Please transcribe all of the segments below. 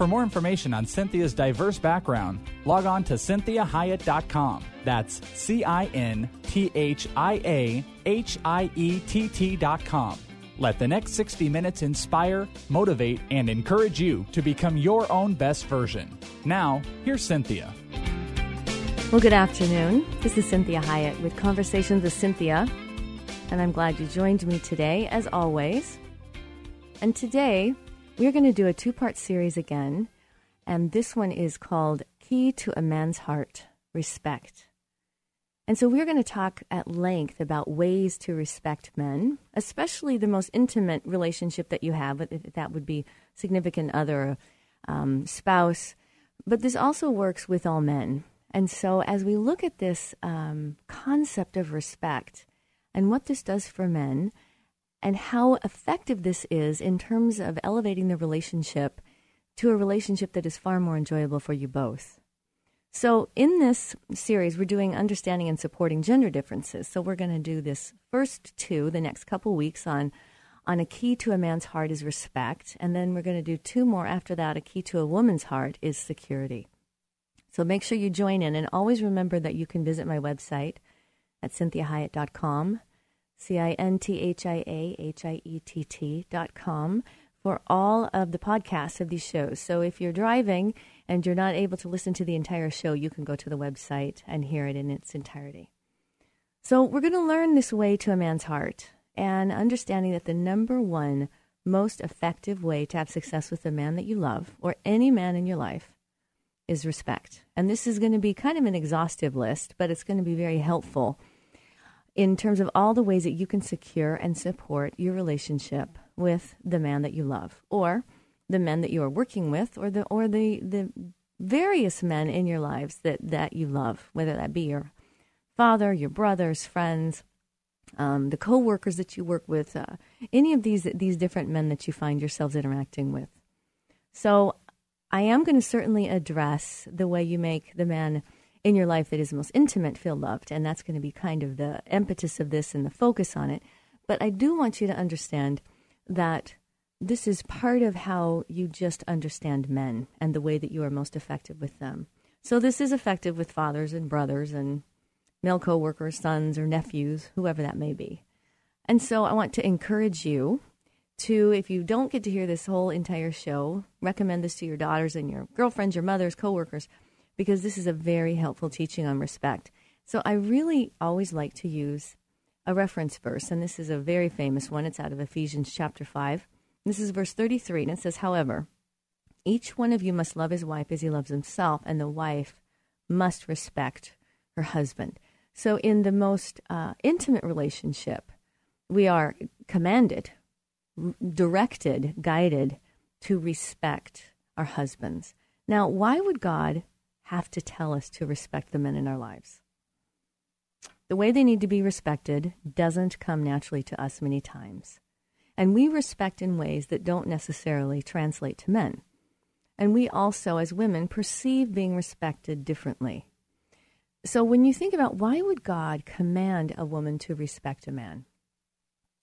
For more information on Cynthia's diverse background, log on to cinthiahiett.com. That's C I N T H I A H I E T T.com. Let the next 60 minutes inspire, motivate, and encourage you to become your own best version. Now, here's Cynthia. Well, good afternoon. This is Cinthia Hiett with Conversations with Cynthia, and I'm glad you joined me today, as always. And today, we're going to do a two part series again, and this one is called Key to a Man's Heart Respect. And so we're going to talk at length about ways to respect men, especially the most intimate relationship that you have. That would be significant other, um, spouse. But this also works with all men. And so as we look at this um, concept of respect and what this does for men, and how effective this is in terms of elevating the relationship to a relationship that is far more enjoyable for you both. So, in this series, we're doing understanding and supporting gender differences. So, we're going to do this first two the next couple weeks on on a key to a man's heart is respect, and then we're going to do two more after that. A key to a woman's heart is security. So, make sure you join in, and always remember that you can visit my website at cinthiahiett.com C I N T H I A H I E T T dot com for all of the podcasts of these shows. So if you're driving and you're not able to listen to the entire show, you can go to the website and hear it in its entirety. So we're going to learn this way to a man's heart and understanding that the number one most effective way to have success with the man that you love or any man in your life is respect. And this is going to be kind of an exhaustive list, but it's going to be very helpful in terms of all the ways that you can secure and support your relationship with the man that you love or the men that you are working with or the or the the various men in your lives that that you love whether that be your father your brothers friends um, the co-workers that you work with uh, any of these these different men that you find yourselves interacting with. So i am going to certainly address the way you make the man in your life that is most intimate feel loved. And that's going to be kind of the impetus of this and the focus on it. But I do want you to understand that this is part of how you just understand men and the way that you are most effective with them. So this is effective with fathers and brothers and male co-workers, sons or nephews, whoever that may be. And so I want to encourage you to, if you don't get to hear this whole entire show, recommend this to your daughters and your girlfriends, your mothers, coworkers, because this is a very helpful teaching on respect. So I really always like to use a reference verse, and this is a very famous one. It's out of Ephesians chapter 5. This is verse 33, and it says, However, each one of you must love his wife as he loves himself, and the wife must respect her husband. So, in the most uh, intimate relationship, we are commanded, directed, guided to respect our husbands. Now, why would God have to tell us to respect the men in our lives. The way they need to be respected doesn't come naturally to us many times. And we respect in ways that don't necessarily translate to men. And we also, as women, perceive being respected differently. So when you think about why would God command a woman to respect a man?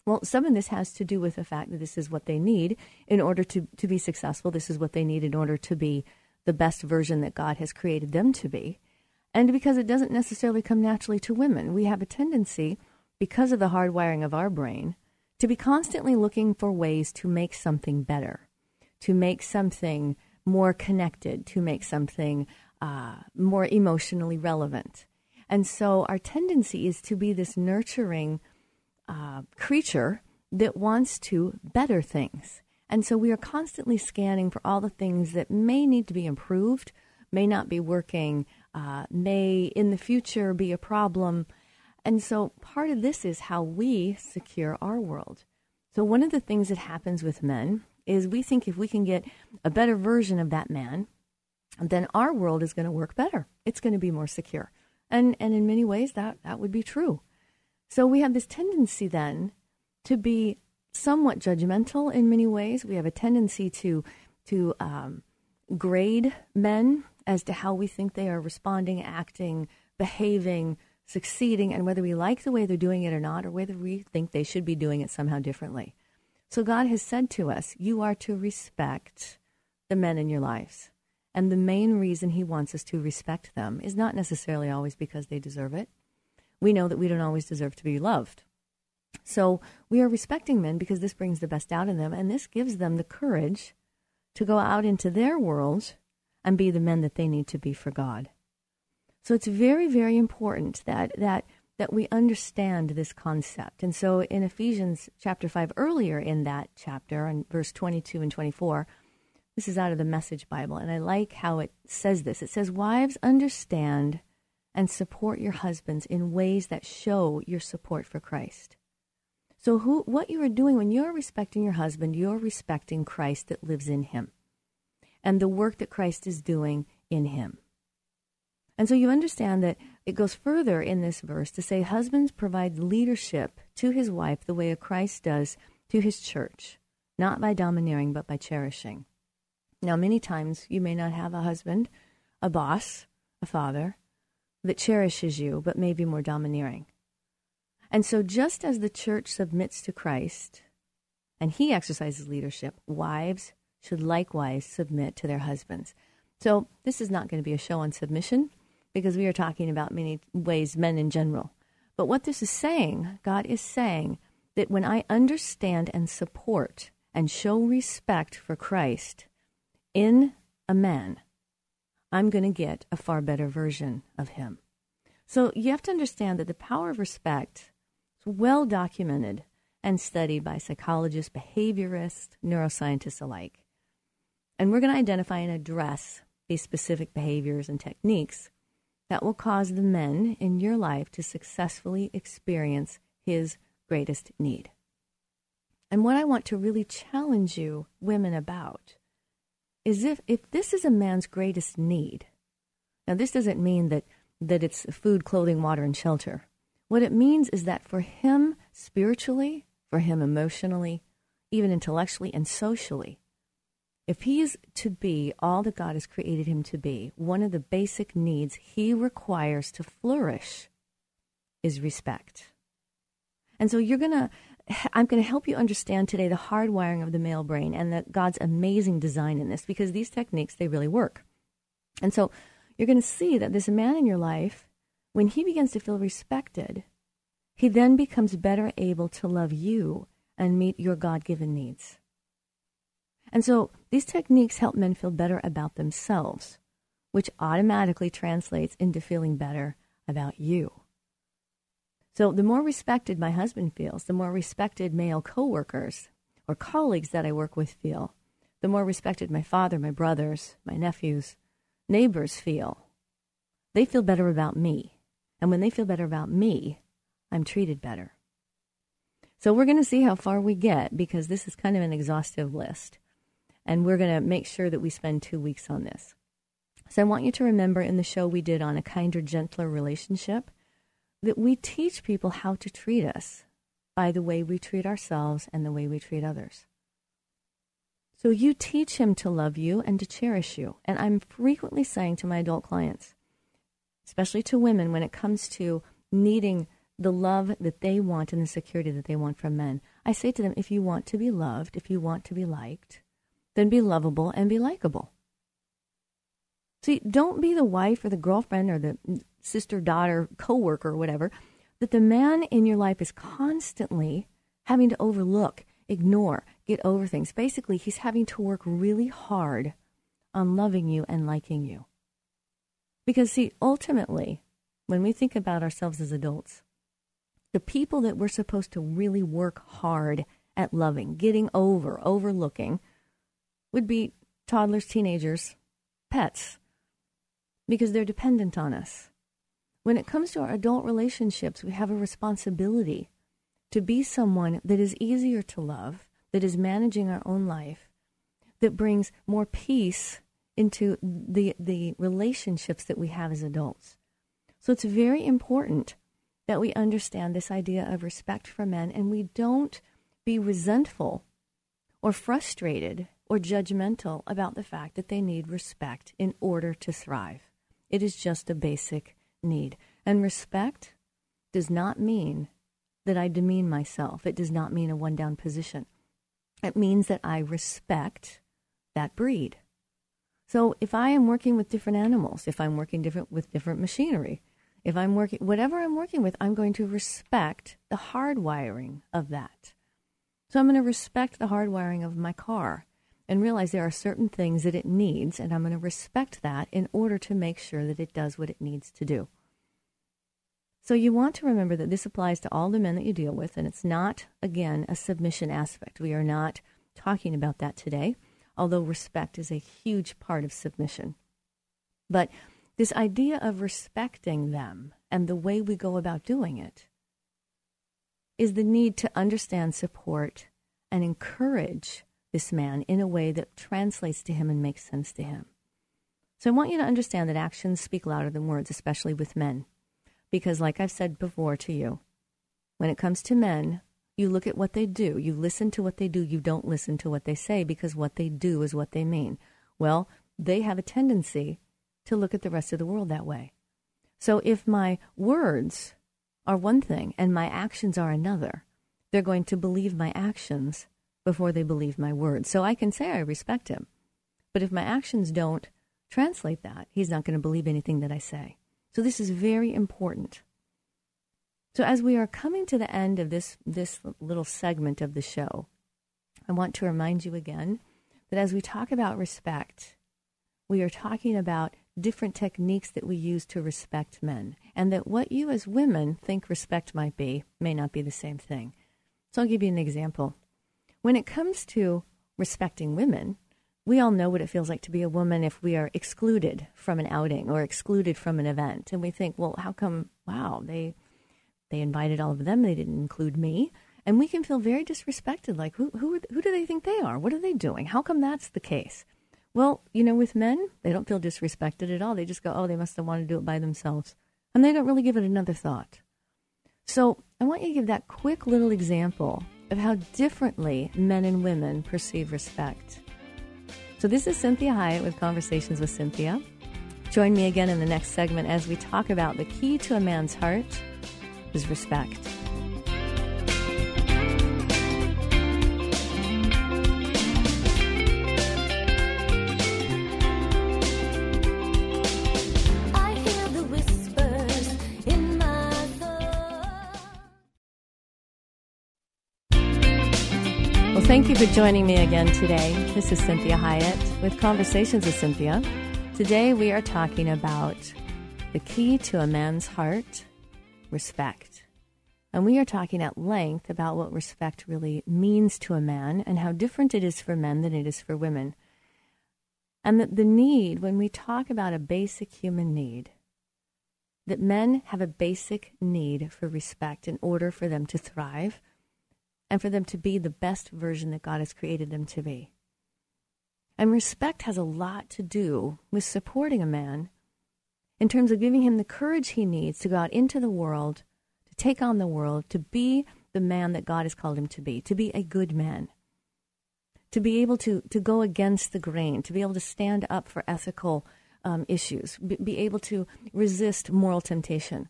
Well, some of this has to do with the fact that this is what they need in order to, to be successful. This is what they need in order to be the best version that God has created them to be. And because it doesn't necessarily come naturally to women, we have a tendency, because of the hardwiring of our brain, to be constantly looking for ways to make something better, to make something more connected, to make something uh, more emotionally relevant. And so our tendency is to be this nurturing uh, creature that wants to better things. And so we are constantly scanning for all the things that may need to be improved, may not be working, uh, may in the future be a problem. And so part of this is how we secure our world. So, one of the things that happens with men is we think if we can get a better version of that man, then our world is going to work better. It's going to be more secure. And, and in many ways, that, that would be true. So, we have this tendency then to be somewhat judgmental in many ways. We have a tendency to, to um, grade men as to how we think they are responding, acting, behaving, succeeding and whether we like the way they're doing it or not, or whether we think they should be doing it somehow differently. So God has said to us, you are to respect the men in your lives. And the main reason he wants us to respect them is not necessarily always because they deserve it. We know that we don't always deserve to be loved. So we are respecting men because this brings the best out in them, and this gives them the courage to go out into their world and be the men that they need to be for God. So it's very, very important that that that we understand this concept. And so in Ephesians chapter 5, earlier in that chapter, in verse 22 and 24, this is out of the Message Bible, and I like how it says this. It says, Wives, understand and support your husbands in ways that show your support for Christ. So, who, what you are doing when you're respecting your husband, you're respecting Christ that lives in him and the work that Christ is doing in him. And so you understand that it goes further in this verse to say husbands provide leadership to his wife the way a Christ does to his church, not by domineering, but by cherishing. Now, many times you may not have a husband, a boss, a father that cherishes you, but may be more domineering. And so, just as the church submits to Christ and he exercises leadership, wives should likewise submit to their husbands. So, this is not going to be a show on submission because we are talking about many ways men in general. But what this is saying, God is saying that when I understand and support and show respect for Christ in a man, I'm going to get a far better version of him. So you have to understand that the power of respect well documented and studied by psychologists, behaviorists, neuroscientists alike. And we're going to identify and address these specific behaviors and techniques that will cause the men in your life to successfully experience his greatest need. And what I want to really challenge you, women, about is if, if this is a man's greatest need, now this doesn't mean that, that it's food, clothing, water, and shelter. What it means is that for him spiritually, for him emotionally, even intellectually and socially, if he is to be all that God has created him to be, one of the basic needs he requires to flourish is respect. And so you're going to I'm going to help you understand today the hardwiring of the male brain and that God's amazing design in this because these techniques they really work. And so you're going to see that this man in your life when he begins to feel respected, he then becomes better able to love you and meet your God-given needs. And so these techniques help men feel better about themselves, which automatically translates into feeling better about you. So the more respected my husband feels, the more respected male coworkers or colleagues that I work with feel, the more respected my father, my brothers, my nephews, neighbors feel. They feel better about me. And when they feel better about me, I'm treated better. So we're going to see how far we get because this is kind of an exhaustive list. And we're going to make sure that we spend two weeks on this. So I want you to remember in the show we did on a kinder, gentler relationship that we teach people how to treat us by the way we treat ourselves and the way we treat others. So you teach him to love you and to cherish you. And I'm frequently saying to my adult clients, especially to women, when it comes to needing the love that they want and the security that they want from men, I say to them, if you want to be loved, if you want to be liked, then be lovable and be likable. See, don't be the wife or the girlfriend or the sister, daughter, coworker, or whatever, that the man in your life is constantly having to overlook, ignore, get over things. Basically, he's having to work really hard on loving you and liking you. Because, see, ultimately, when we think about ourselves as adults, the people that we're supposed to really work hard at loving, getting over, overlooking, would be toddlers, teenagers, pets, because they're dependent on us. When it comes to our adult relationships, we have a responsibility to be someone that is easier to love, that is managing our own life, that brings more peace into the, the relationships that we have as adults. So it's very important that we understand this idea of respect for men and we don't be resentful or frustrated or judgmental about the fact that they need respect in order to thrive. It is just a basic need. And respect does not mean that I demean myself, it does not mean a one down position. It means that I respect that breed. So if I am working with different animals, if I'm working different with different machinery, if I'm working whatever I'm working with, I'm going to respect the hardwiring of that. So I'm going to respect the hardwiring of my car and realize there are certain things that it needs, and I'm going to respect that in order to make sure that it does what it needs to do. So you want to remember that this applies to all the men that you deal with, and it's not, again, a submission aspect. We are not talking about that today, although respect is a huge part of submission. But this idea of respecting them and the way we go about doing it is the need to understand, support, and encourage this man in a way that translates to him and makes sense to him. So I want you to understand that actions speak louder than words, especially with men. Because, like I've said before to you, when it comes to men, you look at what they do, you listen to what they do, you don't listen to what they say because what they do is what they mean. Well, they have a tendency to look at the rest of the world that way. So if my words are one thing and my actions are another, they're going to believe my actions before they believe my words. So I can say I respect him. But if my actions don't translate that, he's not going to believe anything that I say. So this is very important. So as we are coming to the end of this this little segment of the show, I want to remind you again that as we talk about respect, we are talking about different techniques that we use to respect men, and that what you as women think respect might be may not be the same thing. So I'll give you an example. When it comes to respecting women, we all know what it feels like to be a woman if we are excluded from an outing or excluded from an event. And we think, well, how come, wow, they, they invited all of them, they didn't include me. And we can feel very disrespected. Like, who, who, who do they think they are? What are they doing? How come that's the case? Well, you know, with men, they don't feel disrespected at all. They just go, oh, they must have wanted to do it by themselves. And they don't really give it another thought. So I want you to give that quick little example of how differently men and women perceive respect. So, this is Cinthia Hiett with Conversations with Cynthia. Join me again in the next segment as we talk about the key to a man's heart is respect. Thank you for joining me again today. This is Cinthia Hiett with Conversations with Cynthia. Today we are talking about the key to a man's heart respect. And we are talking at length about what respect really means to a man and how different it is for men than it is for women. And that the need, when we talk about a basic human need, that men have a basic need for respect in order for them to thrive and for them to be the best version that God has created them to be. And respect has a lot to do with supporting a man in terms of giving him the courage he needs to go out into the world, to take on the world, to be the man that God has called him to be, to be a good man, to be able to, to go against the grain, to be able to stand up for ethical um, issues, be, be able to resist moral temptation.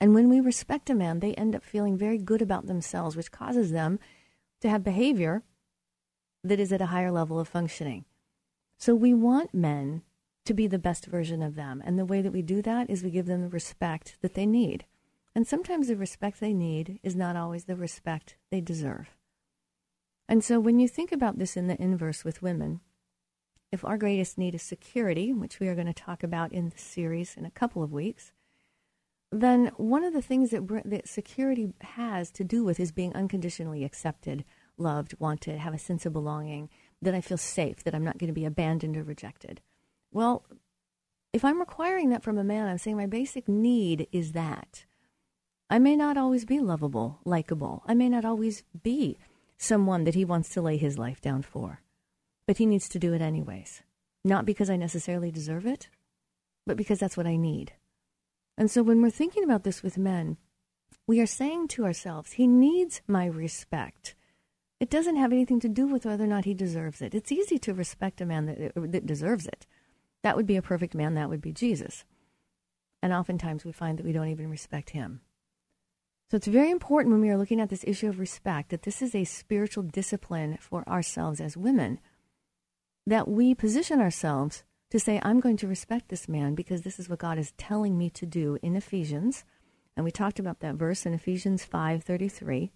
And when we respect a man, they end up feeling very good about themselves, which causes them to have behavior that is at a higher level of functioning. So we want men to be the best version of them. And the way that we do that is we give them the respect that they need. And sometimes the respect they need is not always the respect they deserve. And so when you think about this in the inverse with women, if our greatest need is security, which we are going to talk about in the series in a couple of weeks, then one of the things that, that security has to do with is being unconditionally accepted, loved, wanted, have a sense of belonging, that I feel safe, that I'm not going to be abandoned or rejected. Well, if I'm requiring that from a man, I'm saying my basic need is that. I may not always be lovable, likable. I may not always be someone that he wants to lay his life down for. But he needs to do it anyways. Not because I necessarily deserve it, but because that's what I need. And so when we're thinking about this with men, we are saying to ourselves, he needs my respect. It doesn't have anything to do with whether or not he deserves it. It's easy to respect a man that, that deserves it. That would be a perfect man, that would be Jesus. And oftentimes we find that we don't even respect him. So it's very important when we are looking at this issue of respect that this is a spiritual discipline for ourselves as women, that we position ourselves to say, I'm going to respect this man because this is what God is telling me to do in Ephesians. And we talked about that verse in Ephesians 5:33.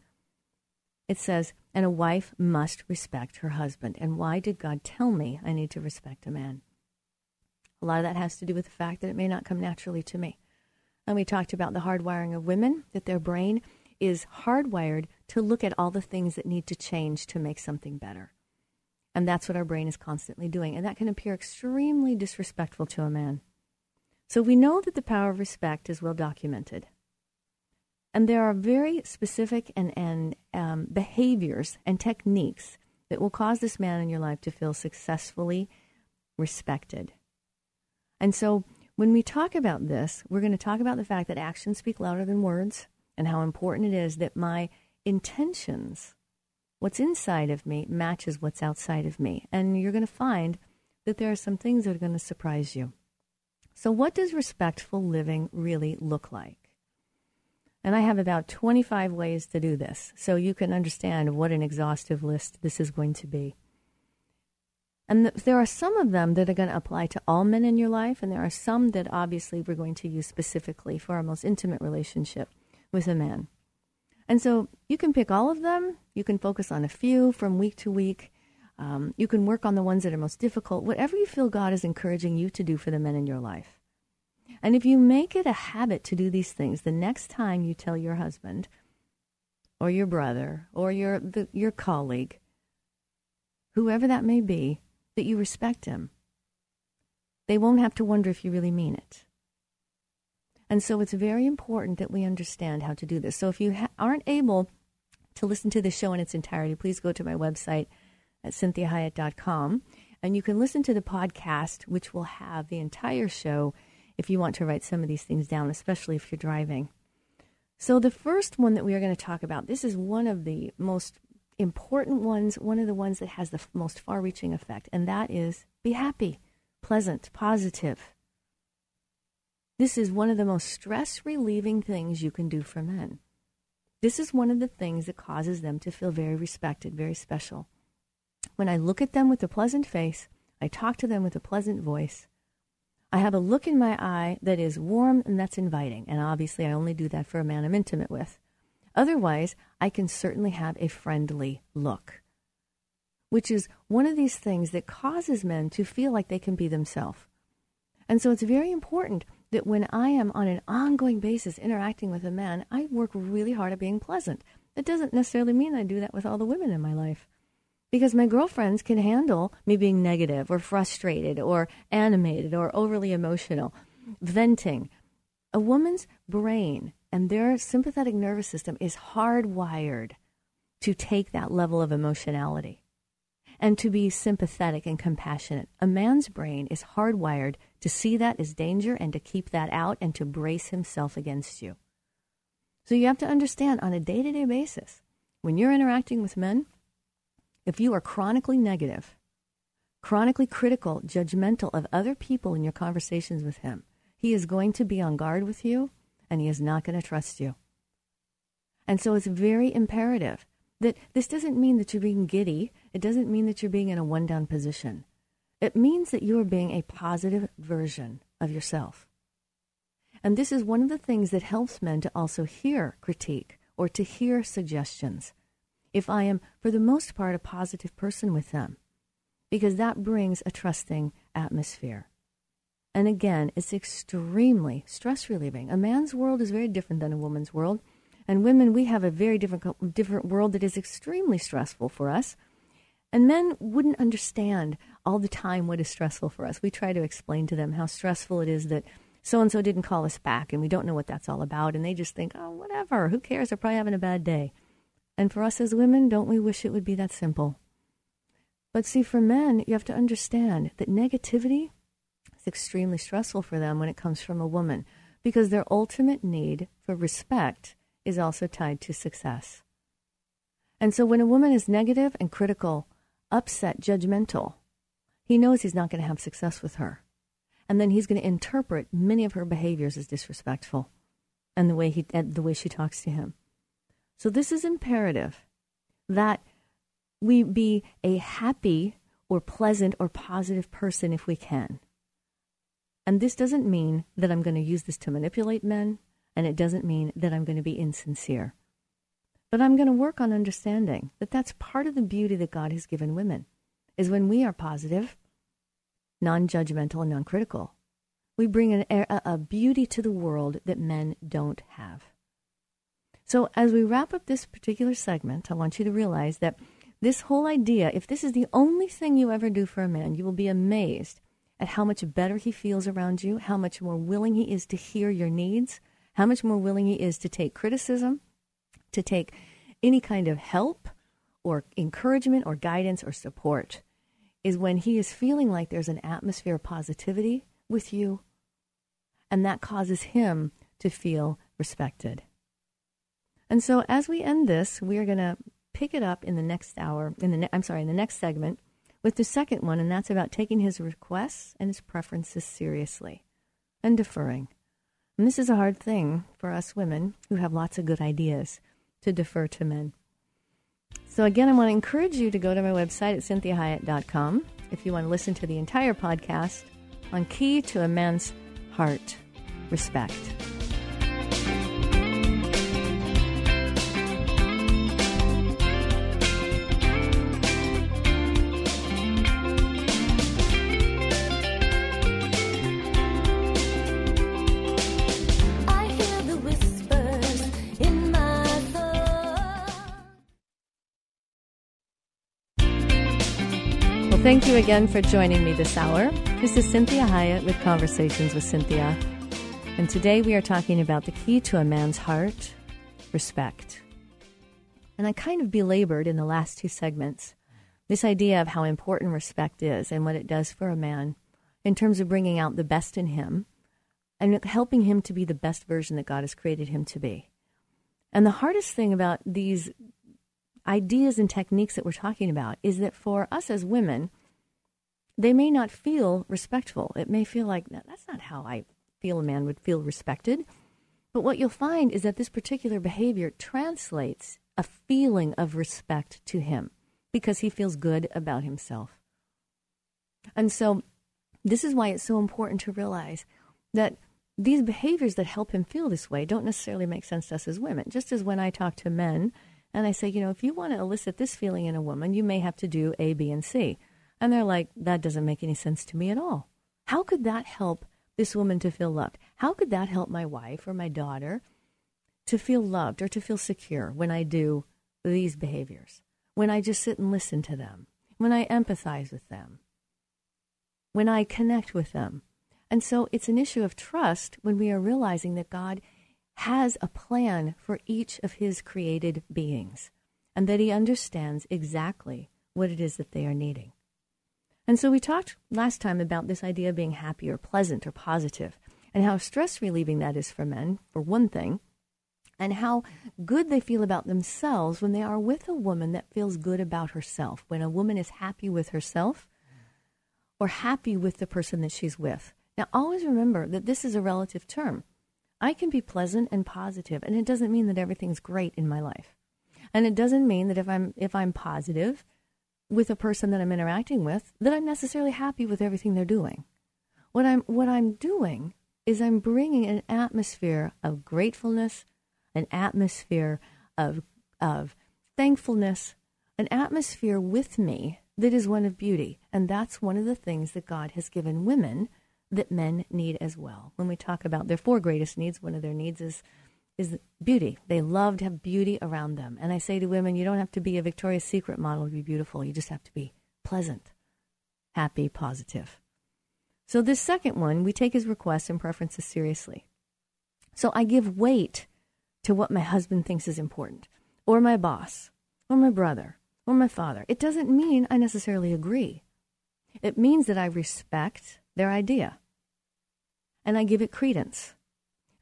It says, "And a wife must respect her husband." And why did God tell me I need to respect a man? A lot of that has to do with the fact that it may not come naturally to me. And we talked about the hardwiring of women, that their brain is hardwired to look at all the things that need to change to make something better. And that's what our brain is constantly doing. And that can appear extremely disrespectful to a man. So we know that the power of respect is well documented. And there are very specific and, and um, behaviors and techniques that will cause this man in your life to feel successfully respected. And so when we talk about this, we're going to talk about the fact that actions speak louder than words and how important it is that my intentions what's inside of me matches what's outside of me. And you're going to find that there are some things that are going to surprise you. So, what does respectful living really look like? And I have about 25 ways to do this, so you can understand what an exhaustive list this is going to be. And th- there are some of them that are going to apply to all men in your life, and there are some that obviously we're going to use specifically for our most intimate relationship with a man. And so you can pick all of them. You can focus on a few from week to week. Um, you can work on the ones that are most difficult, whatever you feel God is encouraging you to do for the men in your life. And if you make it a habit to do these things, the next time you tell your husband or your brother or your, the, your colleague, whoever that may be, that you respect him, they won't have to wonder if you really mean it. And so it's very important that we understand how to do this. So if you ha- aren't able to listen to the show in its entirety, please go to my website at cinthiahiett.com and you can listen to the podcast, which will have the entire show if you want to write some of these things down, especially if you're driving. So the first one that we are going to talk about, this is one of the most important ones, one of the ones that has the most far reaching effect, and that is be happy, pleasant, positive. This is one of the most stress relieving things you can do for men. This is one of the things that causes them to feel very respected, very special. When I look at them with a pleasant face, I talk to them with a pleasant voice. I have a look in my eye that is warm and that's inviting. And obviously, I only do that for a man I'm intimate with. Otherwise, I can certainly have a friendly look, which is one of these things that causes men to feel like they can be themselves. And so it's very important that when I am on an ongoing basis interacting with a man, I work really hard at being pleasant. That doesn't necessarily mean I do that with all the women in my life. Because my girlfriends can handle me being negative or frustrated or animated or overly emotional, venting. A woman's brain and their sympathetic nervous system is hardwired to take that level of emotionality and to be sympathetic and compassionate. A man's brain is hardwired to see that as danger and to keep that out and to brace himself against you. So you have to understand on a day to day basis, when you're interacting with men, if you are chronically negative, chronically critical, judgmental of other people in your conversations with him, he is going to be on guard with you and he is not going to trust you. And so it's very imperative that this doesn't mean that you're being giddy. It doesn't mean that you're being in a one down position. It means that you are being a positive version of yourself. And this is one of the things that helps men to also hear critique or to hear suggestions. If I am, for the most part, a positive person with them, because that brings a trusting atmosphere. And again, it's extremely stress relieving. A man's world is very different than a woman's world. And women, we have a very different, different world that is extremely stressful for us. And men wouldn't understand all the time what is stressful for us. We try to explain to them how stressful it is that so and so didn't call us back and we don't know what that's all about. And they just think, oh, whatever, who cares? They're probably having a bad day. And for us as women, don't we wish it would be that simple? But see, for men, you have to understand that negativity extremely stressful for them when it comes from a woman because their ultimate need for respect is also tied to success. And so when a woman is negative and critical, upset, judgmental, he knows he's not going to have success with her. And then he's going to interpret many of her behaviors as disrespectful and the way he the way she talks to him. So this is imperative that we be a happy or pleasant or positive person if we can. And this doesn't mean that I'm going to use this to manipulate men, and it doesn't mean that I'm going to be insincere. But I'm going to work on understanding that that's part of the beauty that God has given women, is when we are positive, non judgmental, and non critical. We bring an, a, a beauty to the world that men don't have. So, as we wrap up this particular segment, I want you to realize that this whole idea, if this is the only thing you ever do for a man, you will be amazed at how much better he feels around you, how much more willing he is to hear your needs, how much more willing he is to take criticism, to take any kind of help or encouragement or guidance or support, is when he is feeling like there's an atmosphere of positivity with you, and that causes him to feel respected. And so, as we end this, we are going to pick it up in the next hour. In the ne- I'm sorry, in the next segment with the second one, and that's about taking his requests and his preferences seriously and deferring. And this is a hard thing for us women who have lots of good ideas to defer to men. So, again, I want to encourage you to go to my website at cinthiahiett.com if you want to listen to the entire podcast on Key to a Man's Heart Respect. Thank you again for joining me this hour. This is Cinthia Hiett with Conversations with Cynthia. And today we are talking about the key to a man's heart respect. And I kind of belabored in the last two segments this idea of how important respect is and what it does for a man in terms of bringing out the best in him and helping him to be the best version that God has created him to be. And the hardest thing about these ideas and techniques that we're talking about is that for us as women, they may not feel respectful. It may feel like that's not how I feel a man would feel respected. But what you'll find is that this particular behavior translates a feeling of respect to him because he feels good about himself. And so, this is why it's so important to realize that these behaviors that help him feel this way don't necessarily make sense to us as women. Just as when I talk to men and I say, you know, if you want to elicit this feeling in a woman, you may have to do A, B, and C. And they're like, that doesn't make any sense to me at all. How could that help this woman to feel loved? How could that help my wife or my daughter to feel loved or to feel secure when I do these behaviors? When I just sit and listen to them? When I empathize with them? When I connect with them? And so it's an issue of trust when we are realizing that God has a plan for each of his created beings and that he understands exactly what it is that they are needing. And so we talked last time about this idea of being happy or pleasant or positive and how stress relieving that is for men, for one thing, and how good they feel about themselves when they are with a woman that feels good about herself. When a woman is happy with herself or happy with the person that she's with. Now, always remember that this is a relative term. I can be pleasant and positive, and it doesn't mean that everything's great in my life. And it doesn't mean that if I'm if I'm positive with a person that I'm interacting with, that I'm necessarily happy with everything they're doing. What I'm what I'm doing is I'm bringing an atmosphere of gratefulness, an atmosphere of of thankfulness, an atmosphere with me that is one of beauty. And that's one of the things that God has given women that men need as well. When we talk about their four greatest needs, one of their needs is is beauty. They love to have beauty around them. And I say to women, you don't have to be a Victoria's Secret model to be beautiful. You just have to be pleasant, happy, positive. So this second one, we take his requests and preferences seriously. So I give weight to what my husband thinks is important, or my boss, or my brother, or my father. It doesn't mean I necessarily agree. It means that I respect their idea and I give it credence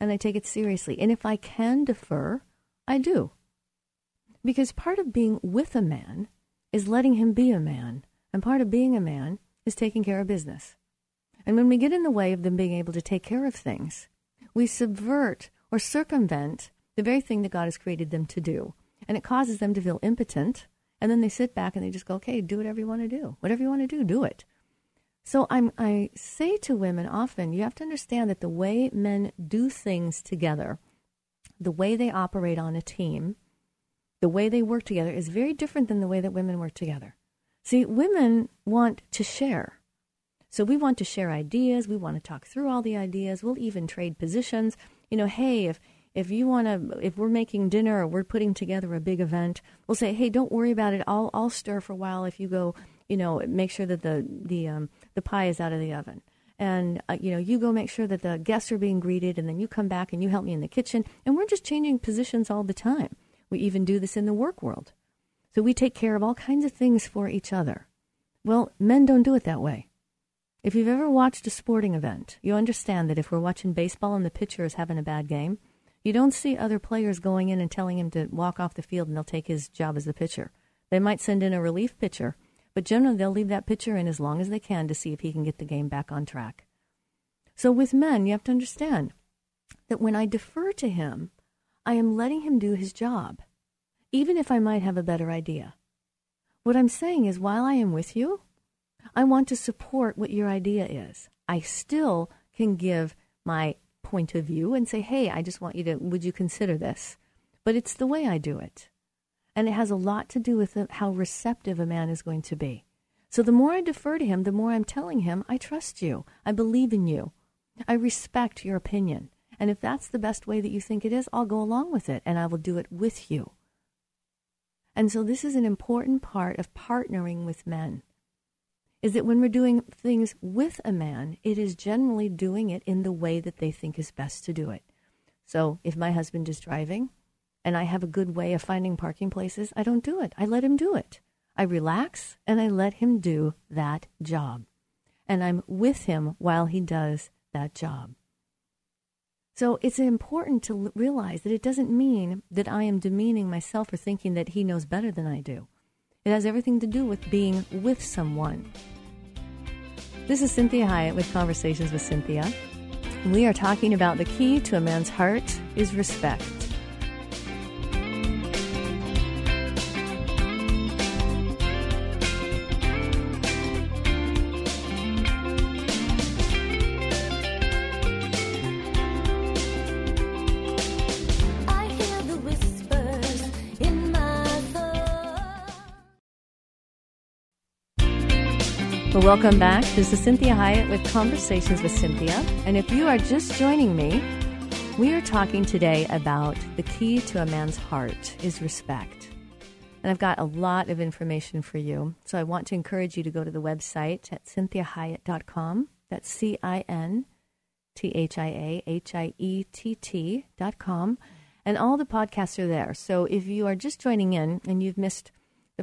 and I take it seriously. And if I can defer, I do. Because part of being with a man is letting him be a man, and part of being a man is taking care of business. And when we get in the way of them being able to take care of things, we subvert or circumvent the very thing that God has created them to do. And it causes them to feel impotent. And then they sit back and they just go, okay, do whatever you want to do. Whatever you want to do, do it. So I'm, I say to women often, you have to understand that the way men do things together, the way they operate on a team, the way they work together is very different than the way that women work together. See, women want to share. So we want to share ideas. We want to talk through all the ideas. We'll even trade positions. You know, hey, if if you want to, if we're making dinner or we're putting together a big event, we'll say, hey, don't worry about it. I'll I'll stir for a while. If you go, you know, make sure that the the um, the pie is out of the oven. And, uh, you know, you go make sure that the guests are being greeted, and then you come back and you help me in the kitchen. And we're just changing positions all the time. We even do this in the work world. So we take care of all kinds of things for each other. Well, men don't do it that way. If you've ever watched a sporting event, you understand that if we're watching baseball and the pitcher is having a bad game, you don't see other players going in and telling him to walk off the field and they'll take his job as the pitcher. They might send in a relief pitcher but generally, they'll leave that pitcher in as long as they can to see if he can get the game back on track. So with men, you have to understand that when I defer to him, I am letting him do his job, even if I might have a better idea. What I'm saying is, while I am with you, I want to support what your idea is. I still can give my point of view and say, hey, I just want you to, would you consider this? But it's the way I do it. And it has a lot to do with how receptive a man is going to be. So the more I defer to him, the more I'm telling him, I trust you. I believe in you. I respect your opinion. And if that's the best way that you think it is, I'll go along with it and I will do it with you. And so this is an important part of partnering with men. Is that when we're doing things with a man, it is generally doing it in the way that they think is best to do it. So if my husband is driving, and I have a good way of finding parking places, I don't do it. I let him do it. I relax and I let him do that job. And I'm with him while he does that job. So it's important to realize that it doesn't mean that I am demeaning myself or thinking that he knows better than I do. It has everything to do with being with someone. This is Cinthia Hiett with Conversations with Cynthia. We are talking about the key to a man's heart is respect. Welcome back. This is Cinthia Hiett with Conversations with Cynthia. And if you are just joining me, we are talking today about the key to a man's heart is respect. And I've got a lot of information for you. So I want to encourage you to go to the website at cinthiahiett.com. That's C I N T H I A H I E T T.com. And all the podcasts are there. So if you are just joining in and you've missed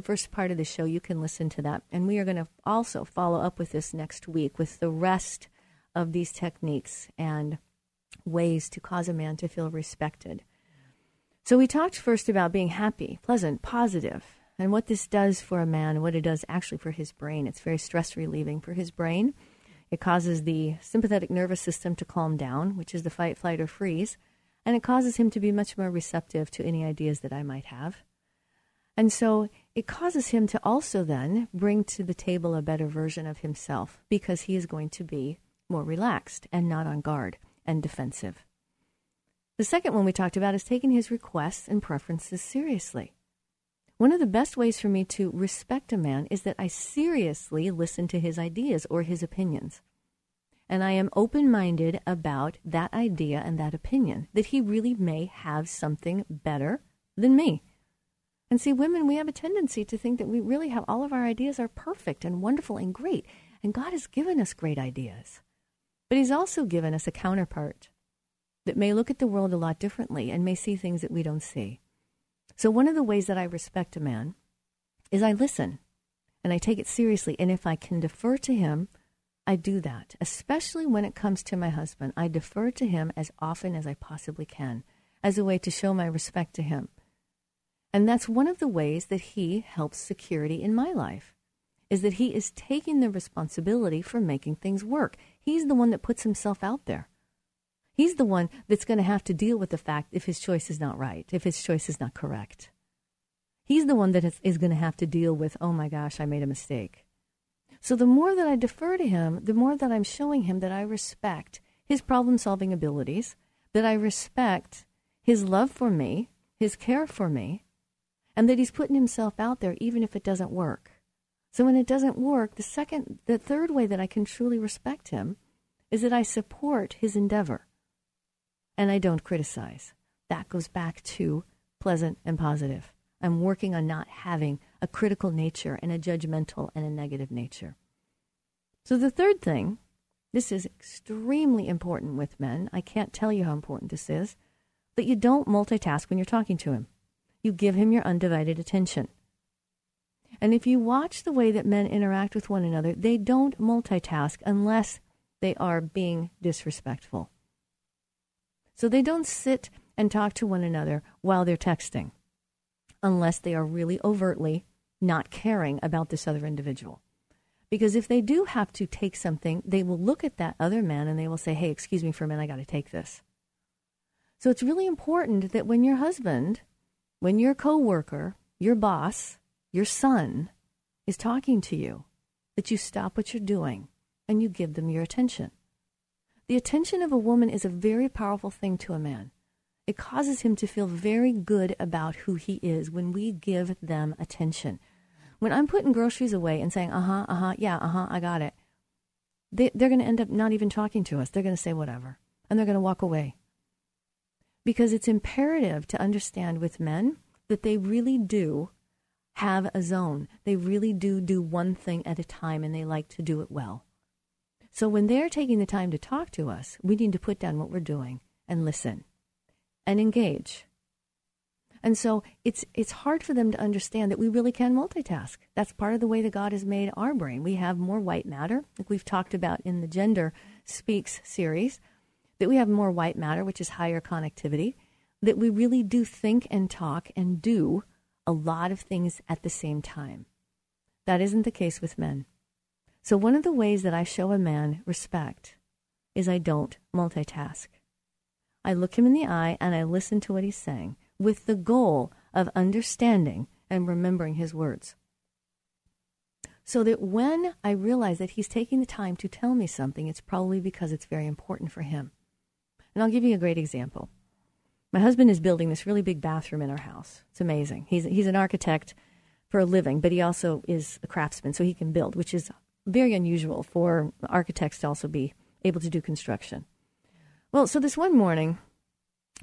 the first part of the show, you can listen to that. And we are going to also follow up with this next week with the rest of these techniques and ways to cause a man to feel respected. So we talked first about being happy, pleasant, positive, and what this does for a man what it does actually for his brain. It's very stress relieving for his brain. It causes the sympathetic nervous system to calm down, which is the fight, flight, or freeze, and it causes him to be much more receptive to any ideas that I might have. And so it causes him to also then bring to the table a better version of himself because he is going to be more relaxed and not on guard and defensive. The second one we talked about is taking his requests and preferences seriously. One of the best ways for me to respect a man is that I seriously listen to his ideas or his opinions. and I am open minded about that idea and that opinion, that he really may have something better than me. And see, women, we have a tendency to think that we really have all of our ideas are perfect and wonderful and great. And God has given us great ideas. But He's also given us a counterpart that may look at the world a lot differently and may see things that we don't see. So, one of the ways that I respect a man is I listen and I take it seriously. And if I can defer to him, I do that, especially when it comes to my husband. I defer to him as often as I possibly can as a way to show my respect to him. And that's one of the ways that he helps security in my life is that he is taking the responsibility for making things work. He's the one that puts himself out there. He's the one that's going to have to deal with the fact if his choice is not right, if his choice is not correct. He's the one that is, is going to have to deal with, oh my gosh, I made a mistake. So the more that I defer to him, the more that I'm showing him that I respect his problem solving abilities, that I respect his love for me, his care for me, and that he's putting himself out there even if it doesn't work. So when it doesn't work, the second, the third way that I can truly respect him is that I support his endeavor and I don't criticize. That goes back to pleasant and positive. I'm working on not having a critical nature and a judgmental and a negative nature. So the third thing, this is extremely important with men. I can't tell you how important this is, that you don't multitask when you're talking to him. You give him your undivided attention. And if you watch the way that men interact with one another, they don't multitask unless they are being disrespectful. So they don't sit and talk to one another while they're texting unless they are really overtly not caring about this other individual. Because if they do have to take something, they will look at that other man and they will say, Hey, excuse me for a minute, I got to take this. So it's really important that when your husband, when your coworker, your boss, your son is talking to you, that you stop what you're doing and you give them your attention. The attention of a woman is a very powerful thing to a man. It causes him to feel very good about who he is when we give them attention. When I'm putting groceries away and saying, uh huh, uh huh, yeah, uh huh, I got it, they, they're going to end up not even talking to us. They're going to say whatever, and they're going to walk away. Because it's imperative to understand with men that they really do have a zone. They really do do one thing at a time and they like to do it well. So when they're taking the time to talk to us, we need to put down what we're doing and listen and engage. And so it's it's hard for them to understand that we really can multitask. That's part of the way that God has made our brain. We have more white matter, like we've talked about in the Gender Speaks series, that we have more white matter, which is higher connectivity, that we really do think and talk and do a lot of things at the same time. That isn't the case with men. So, one of the ways that I show a man respect is I don't multitask. I look him in the eye and I listen to what he's saying with the goal of understanding and remembering his words. So that when I realize that he's taking the time to tell me something, it's probably because it's very important for him. And I'll give you a great example. My husband is building this really big bathroom in our house. It's amazing. He's, he's an architect for a living, but he also is a craftsman, so he can build, which is very unusual for architects to also be able to do construction. Well, so this one morning,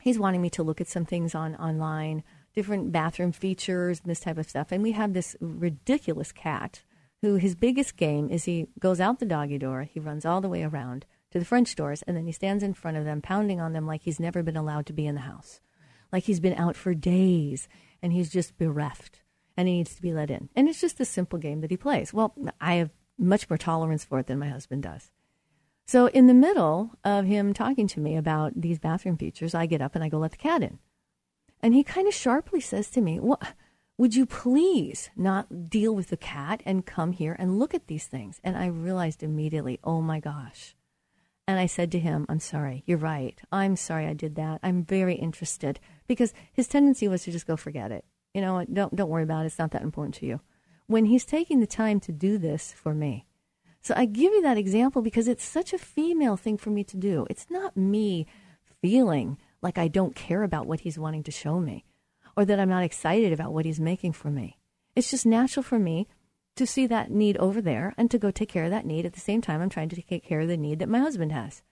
he's wanting me to look at some things on online, different bathroom features, and this type of stuff. And we have this ridiculous cat who his biggest game is he goes out the doggy door, he runs all the way around to the French doors, and then he stands in front of them, pounding on them like he's never been allowed to be in the house, like he's been out for days and he's just bereft and he needs to be let in. And it's just a simple game that he plays. Well, I have much more tolerance for it than my husband does. So, in the middle of him talking to me about these bathroom features, I get up and I go let the cat in. And he kind of sharply says to me, What? Would you please not deal with the cat and come here and look at these things? And I realized immediately, oh my gosh. And I said to him, I'm sorry, you're right. I'm sorry I did that. I'm very interested. Because his tendency was to just go forget it. You know, don't, don't worry about it. It's not that important to you when he's taking the time to do this for me. So I give you that example because it's such a female thing for me to do. It's not me feeling like I don't care about what he's wanting to show me or that I'm not excited about what he's making for me. It's just natural for me to see that need over there and to go take care of that need. At the same time, I'm trying to take care of the need that my husband has.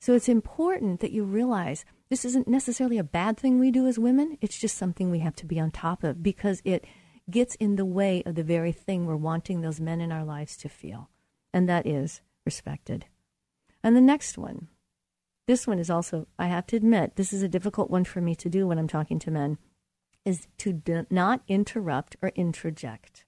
So it's important that you realize this isn't necessarily a bad thing we do as women. It's just something we have to be on top of because it gets in the way of the very thing we're wanting those men in our lives to feel, and that is respected. And the next one, this one is also, I have to admit, this is a difficult one for me to do when I'm talking to men, is to not interrupt or interject.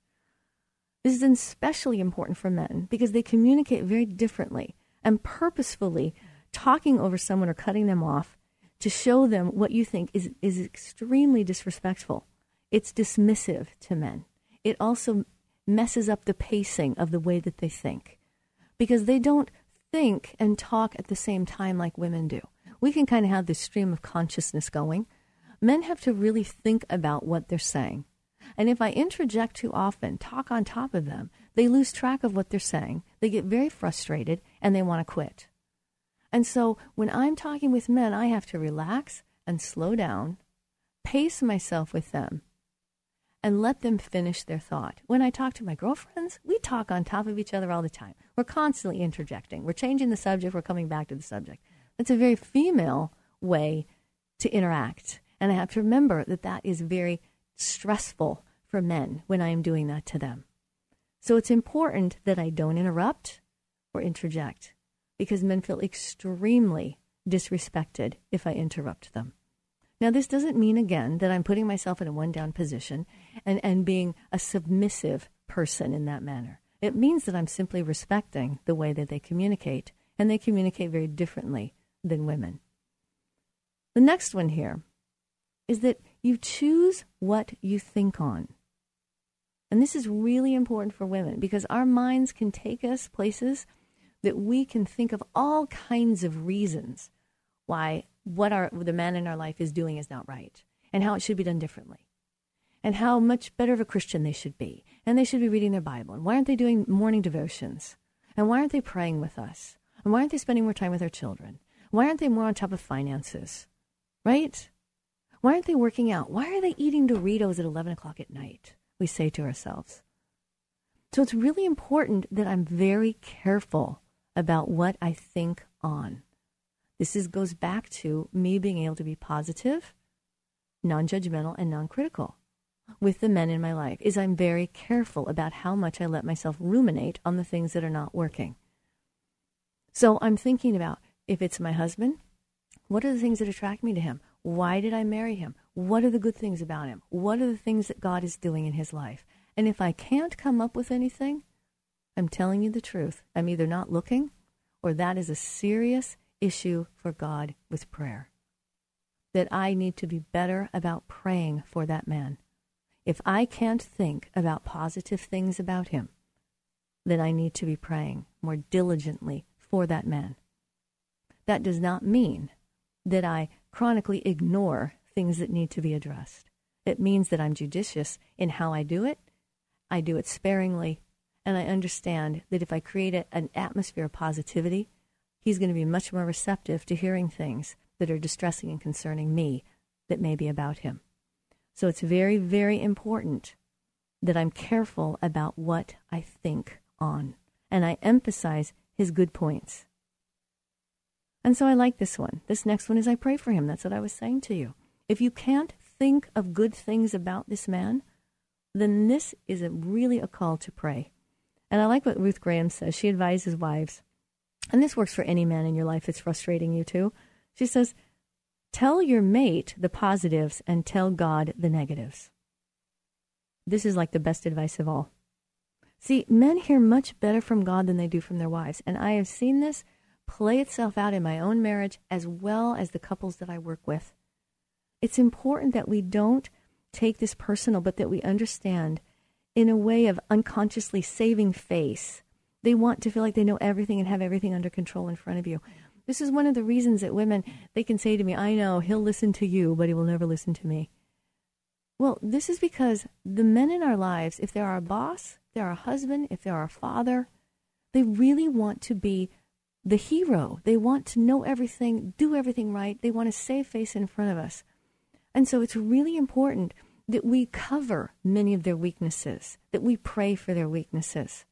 This is especially important for men because they communicate very differently and purposefully talking over someone or cutting them off to show them what you think is, is extremely disrespectful. It's dismissive to men. It also messes up the pacing of the way that they think because they don't think and talk at the same time like women do. We can kind of have this stream of consciousness going. Men have to really think about what they're saying. And if I interject too often, talk on top of them, they lose track of what they're saying. They get very frustrated and they want to quit. And so when I'm talking with men, I have to relax and slow down, pace myself with them, and let them finish their thought. When I talk to my girlfriends, we talk on top of each other all the time. We're constantly interjecting. We're changing the subject, we're coming back to the subject. That's a very female way to interact. And I have to remember that that is very stressful for men when I am doing that to them. So it's important that I don't interrupt or interject because men feel extremely disrespected if I interrupt them. Now, this doesn't mean, again, that I'm putting myself in a one down position and, and being a submissive person in that manner. It means that I'm simply respecting the way that they communicate, and they communicate very differently than women. The next one here is that you choose what you think on. And this is really important for women because our minds can take us places that we can think of all kinds of reasons why what our, the man in our life is doing is not right and how it should be done differently and how much better of a Christian they should be. And they should be reading their Bible. And why aren't they doing morning devotions? And why aren't they praying with us? And why aren't they spending more time with their children? Why aren't they more on top of finances? Right? Why aren't they working out? Why are they eating Doritos at 11 o'clock at night? We say to ourselves. So it's really important that I'm very careful about what I think on. This is, goes back to me being able to be positive, non judgmental, and non critical with the men in my life is I'm very careful about how much I let myself ruminate on the things that are not working. So I'm thinking about if it's my husband, what are the things that attract me to him? Why did I marry him? What are the good things about him? What are the things that God is doing in his life? And if I can't come up with anything, I'm telling you the truth. I'm either not looking or that is a serious issue for God with prayer. That I need to be better about praying for that man. If I can't think about positive things about him, then I need to be praying more diligently for that man. That does not mean that I chronically ignore things that need to be addressed. It means that I'm judicious in how I do it. I do it sparingly, and I understand that if I create a, an atmosphere of positivity, he's going to be much more receptive to hearing things that are distressing and concerning me that may be about him. So it's very, very important that I'm careful about what I think on, and I emphasize his good points. And so I like this one. This next one is I pray for him. That's what I was saying to you. If you can't think of good things about this man, then this is a, really a call to pray. And I like what Ruth Graham says. She advises wives, and this works for any man in your life that's frustrating you too. She says, Tell your mate the positives and tell God the negatives. This is like the best advice of all. See, men hear much better from God than they do from their wives. And I have seen this play itself out in my own marriage as well as the couples that I work with. It's important that we don't take this personal, but that we understand in a way of unconsciously saving face. They want to feel like they know everything and have everything under control in front of you. This is one of the reasons that women, they can say to me, I know he'll listen to you, but he will never listen to me. Well, this is because the men in our lives, if they're our boss, they're our husband, if they're our father, they really want to be the hero. They want to know everything, do everything right. They want to save face in front of us. And so it's really important that we cover many of their weaknesses, that we pray for their weaknesses.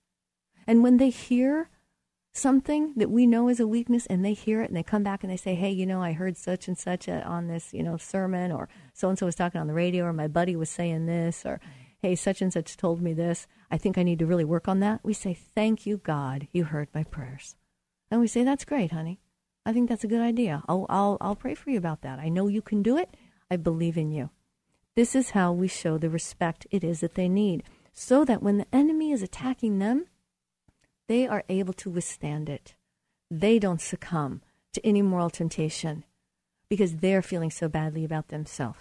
And when they hear something that we know is a weakness and they hear it and they come back and they say, hey, you know, I heard such and such uh, on this, you know, sermon or so and so was talking on the radio or my buddy was saying this or hey, such and such told me this. I think I need to really work on that. We say, thank you, God, you heard my prayers. And we say, that's great, honey. I think that's a good idea. I'll, I'll, I'll pray for you about that. I know you can do it. I believe in you. This is how we show the respect it is that they need, so that when the enemy is attacking them, they are able to withstand it. They don't succumb to any moral temptation because they're feeling so badly about themselves.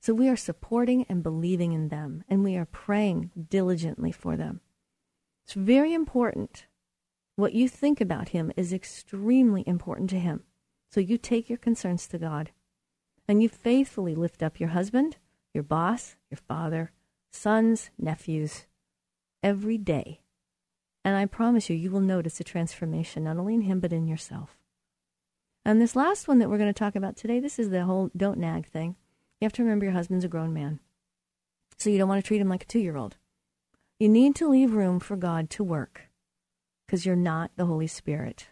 So we are supporting and believing in them, and we are praying diligently for them. It's very important. What you think about him is extremely important to him. So you take your concerns to God and you faithfully lift up your husband, your boss, your father, sons, nephews, every day. And I promise you, you will notice a transformation, not only in him, but in yourself. And this last one that we're going to talk about today, this is the whole don't nag thing. You have to remember your husband's a grown man. So you don't want to treat him like a two year old. You need to leave room for God to work because you're not the Holy Spirit.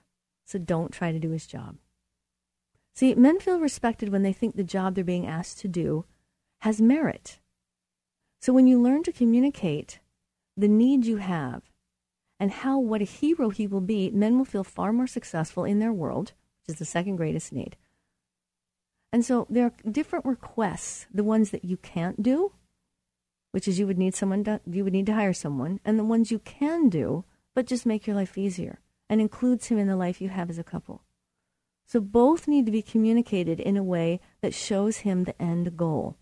So don't try to do his job. See, men feel respected when they think the job they're being asked to do has merit. So when you learn to communicate the need you have and how what a hero he will be, men will feel far more successful in their world, which is the second greatest need. And so there are different requests, the ones that you can't do, which is you would need someone to, you would need to hire someone, and the ones you can do, but just make your life easier and includes him in the life you have as a couple. So both need to be communicated in a way that shows him the end goal.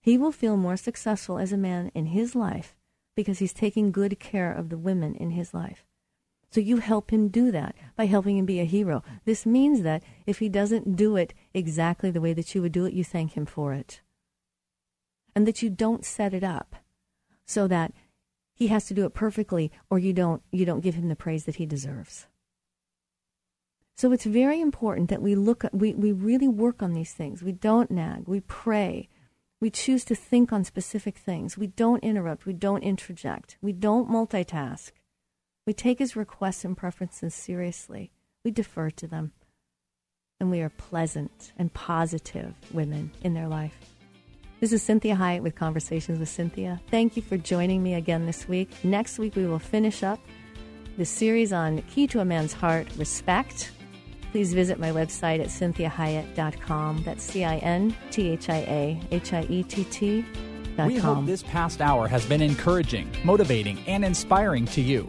He will feel more successful as a man in his life because he's taking good care of the women in his life. So you help him do that by helping him be a hero. This means that if he doesn't do it exactly the way that you would do it, you thank him for it. And that you don't set it up so that he has to do it perfectly or you don't you don't give him the praise that he deserves. So it's very important that we look, we, we really work on these things. We don't nag, we pray. We choose to think on specific things. We don't interrupt. We don't interject. We don't multitask. We take his requests and preferences seriously. We defer to them. And we are pleasant and positive women in their life. This is Cinthia Hiett with Conversations with Cinthia. Thank you for joining me again this week. Next week, we will finish up the series on Key to a Man's Heart Respect please visit my website at cinthiahiett.com. That's C I N T H I A H I E T T. We hope this past hour has been encouraging, motivating, and inspiring to you.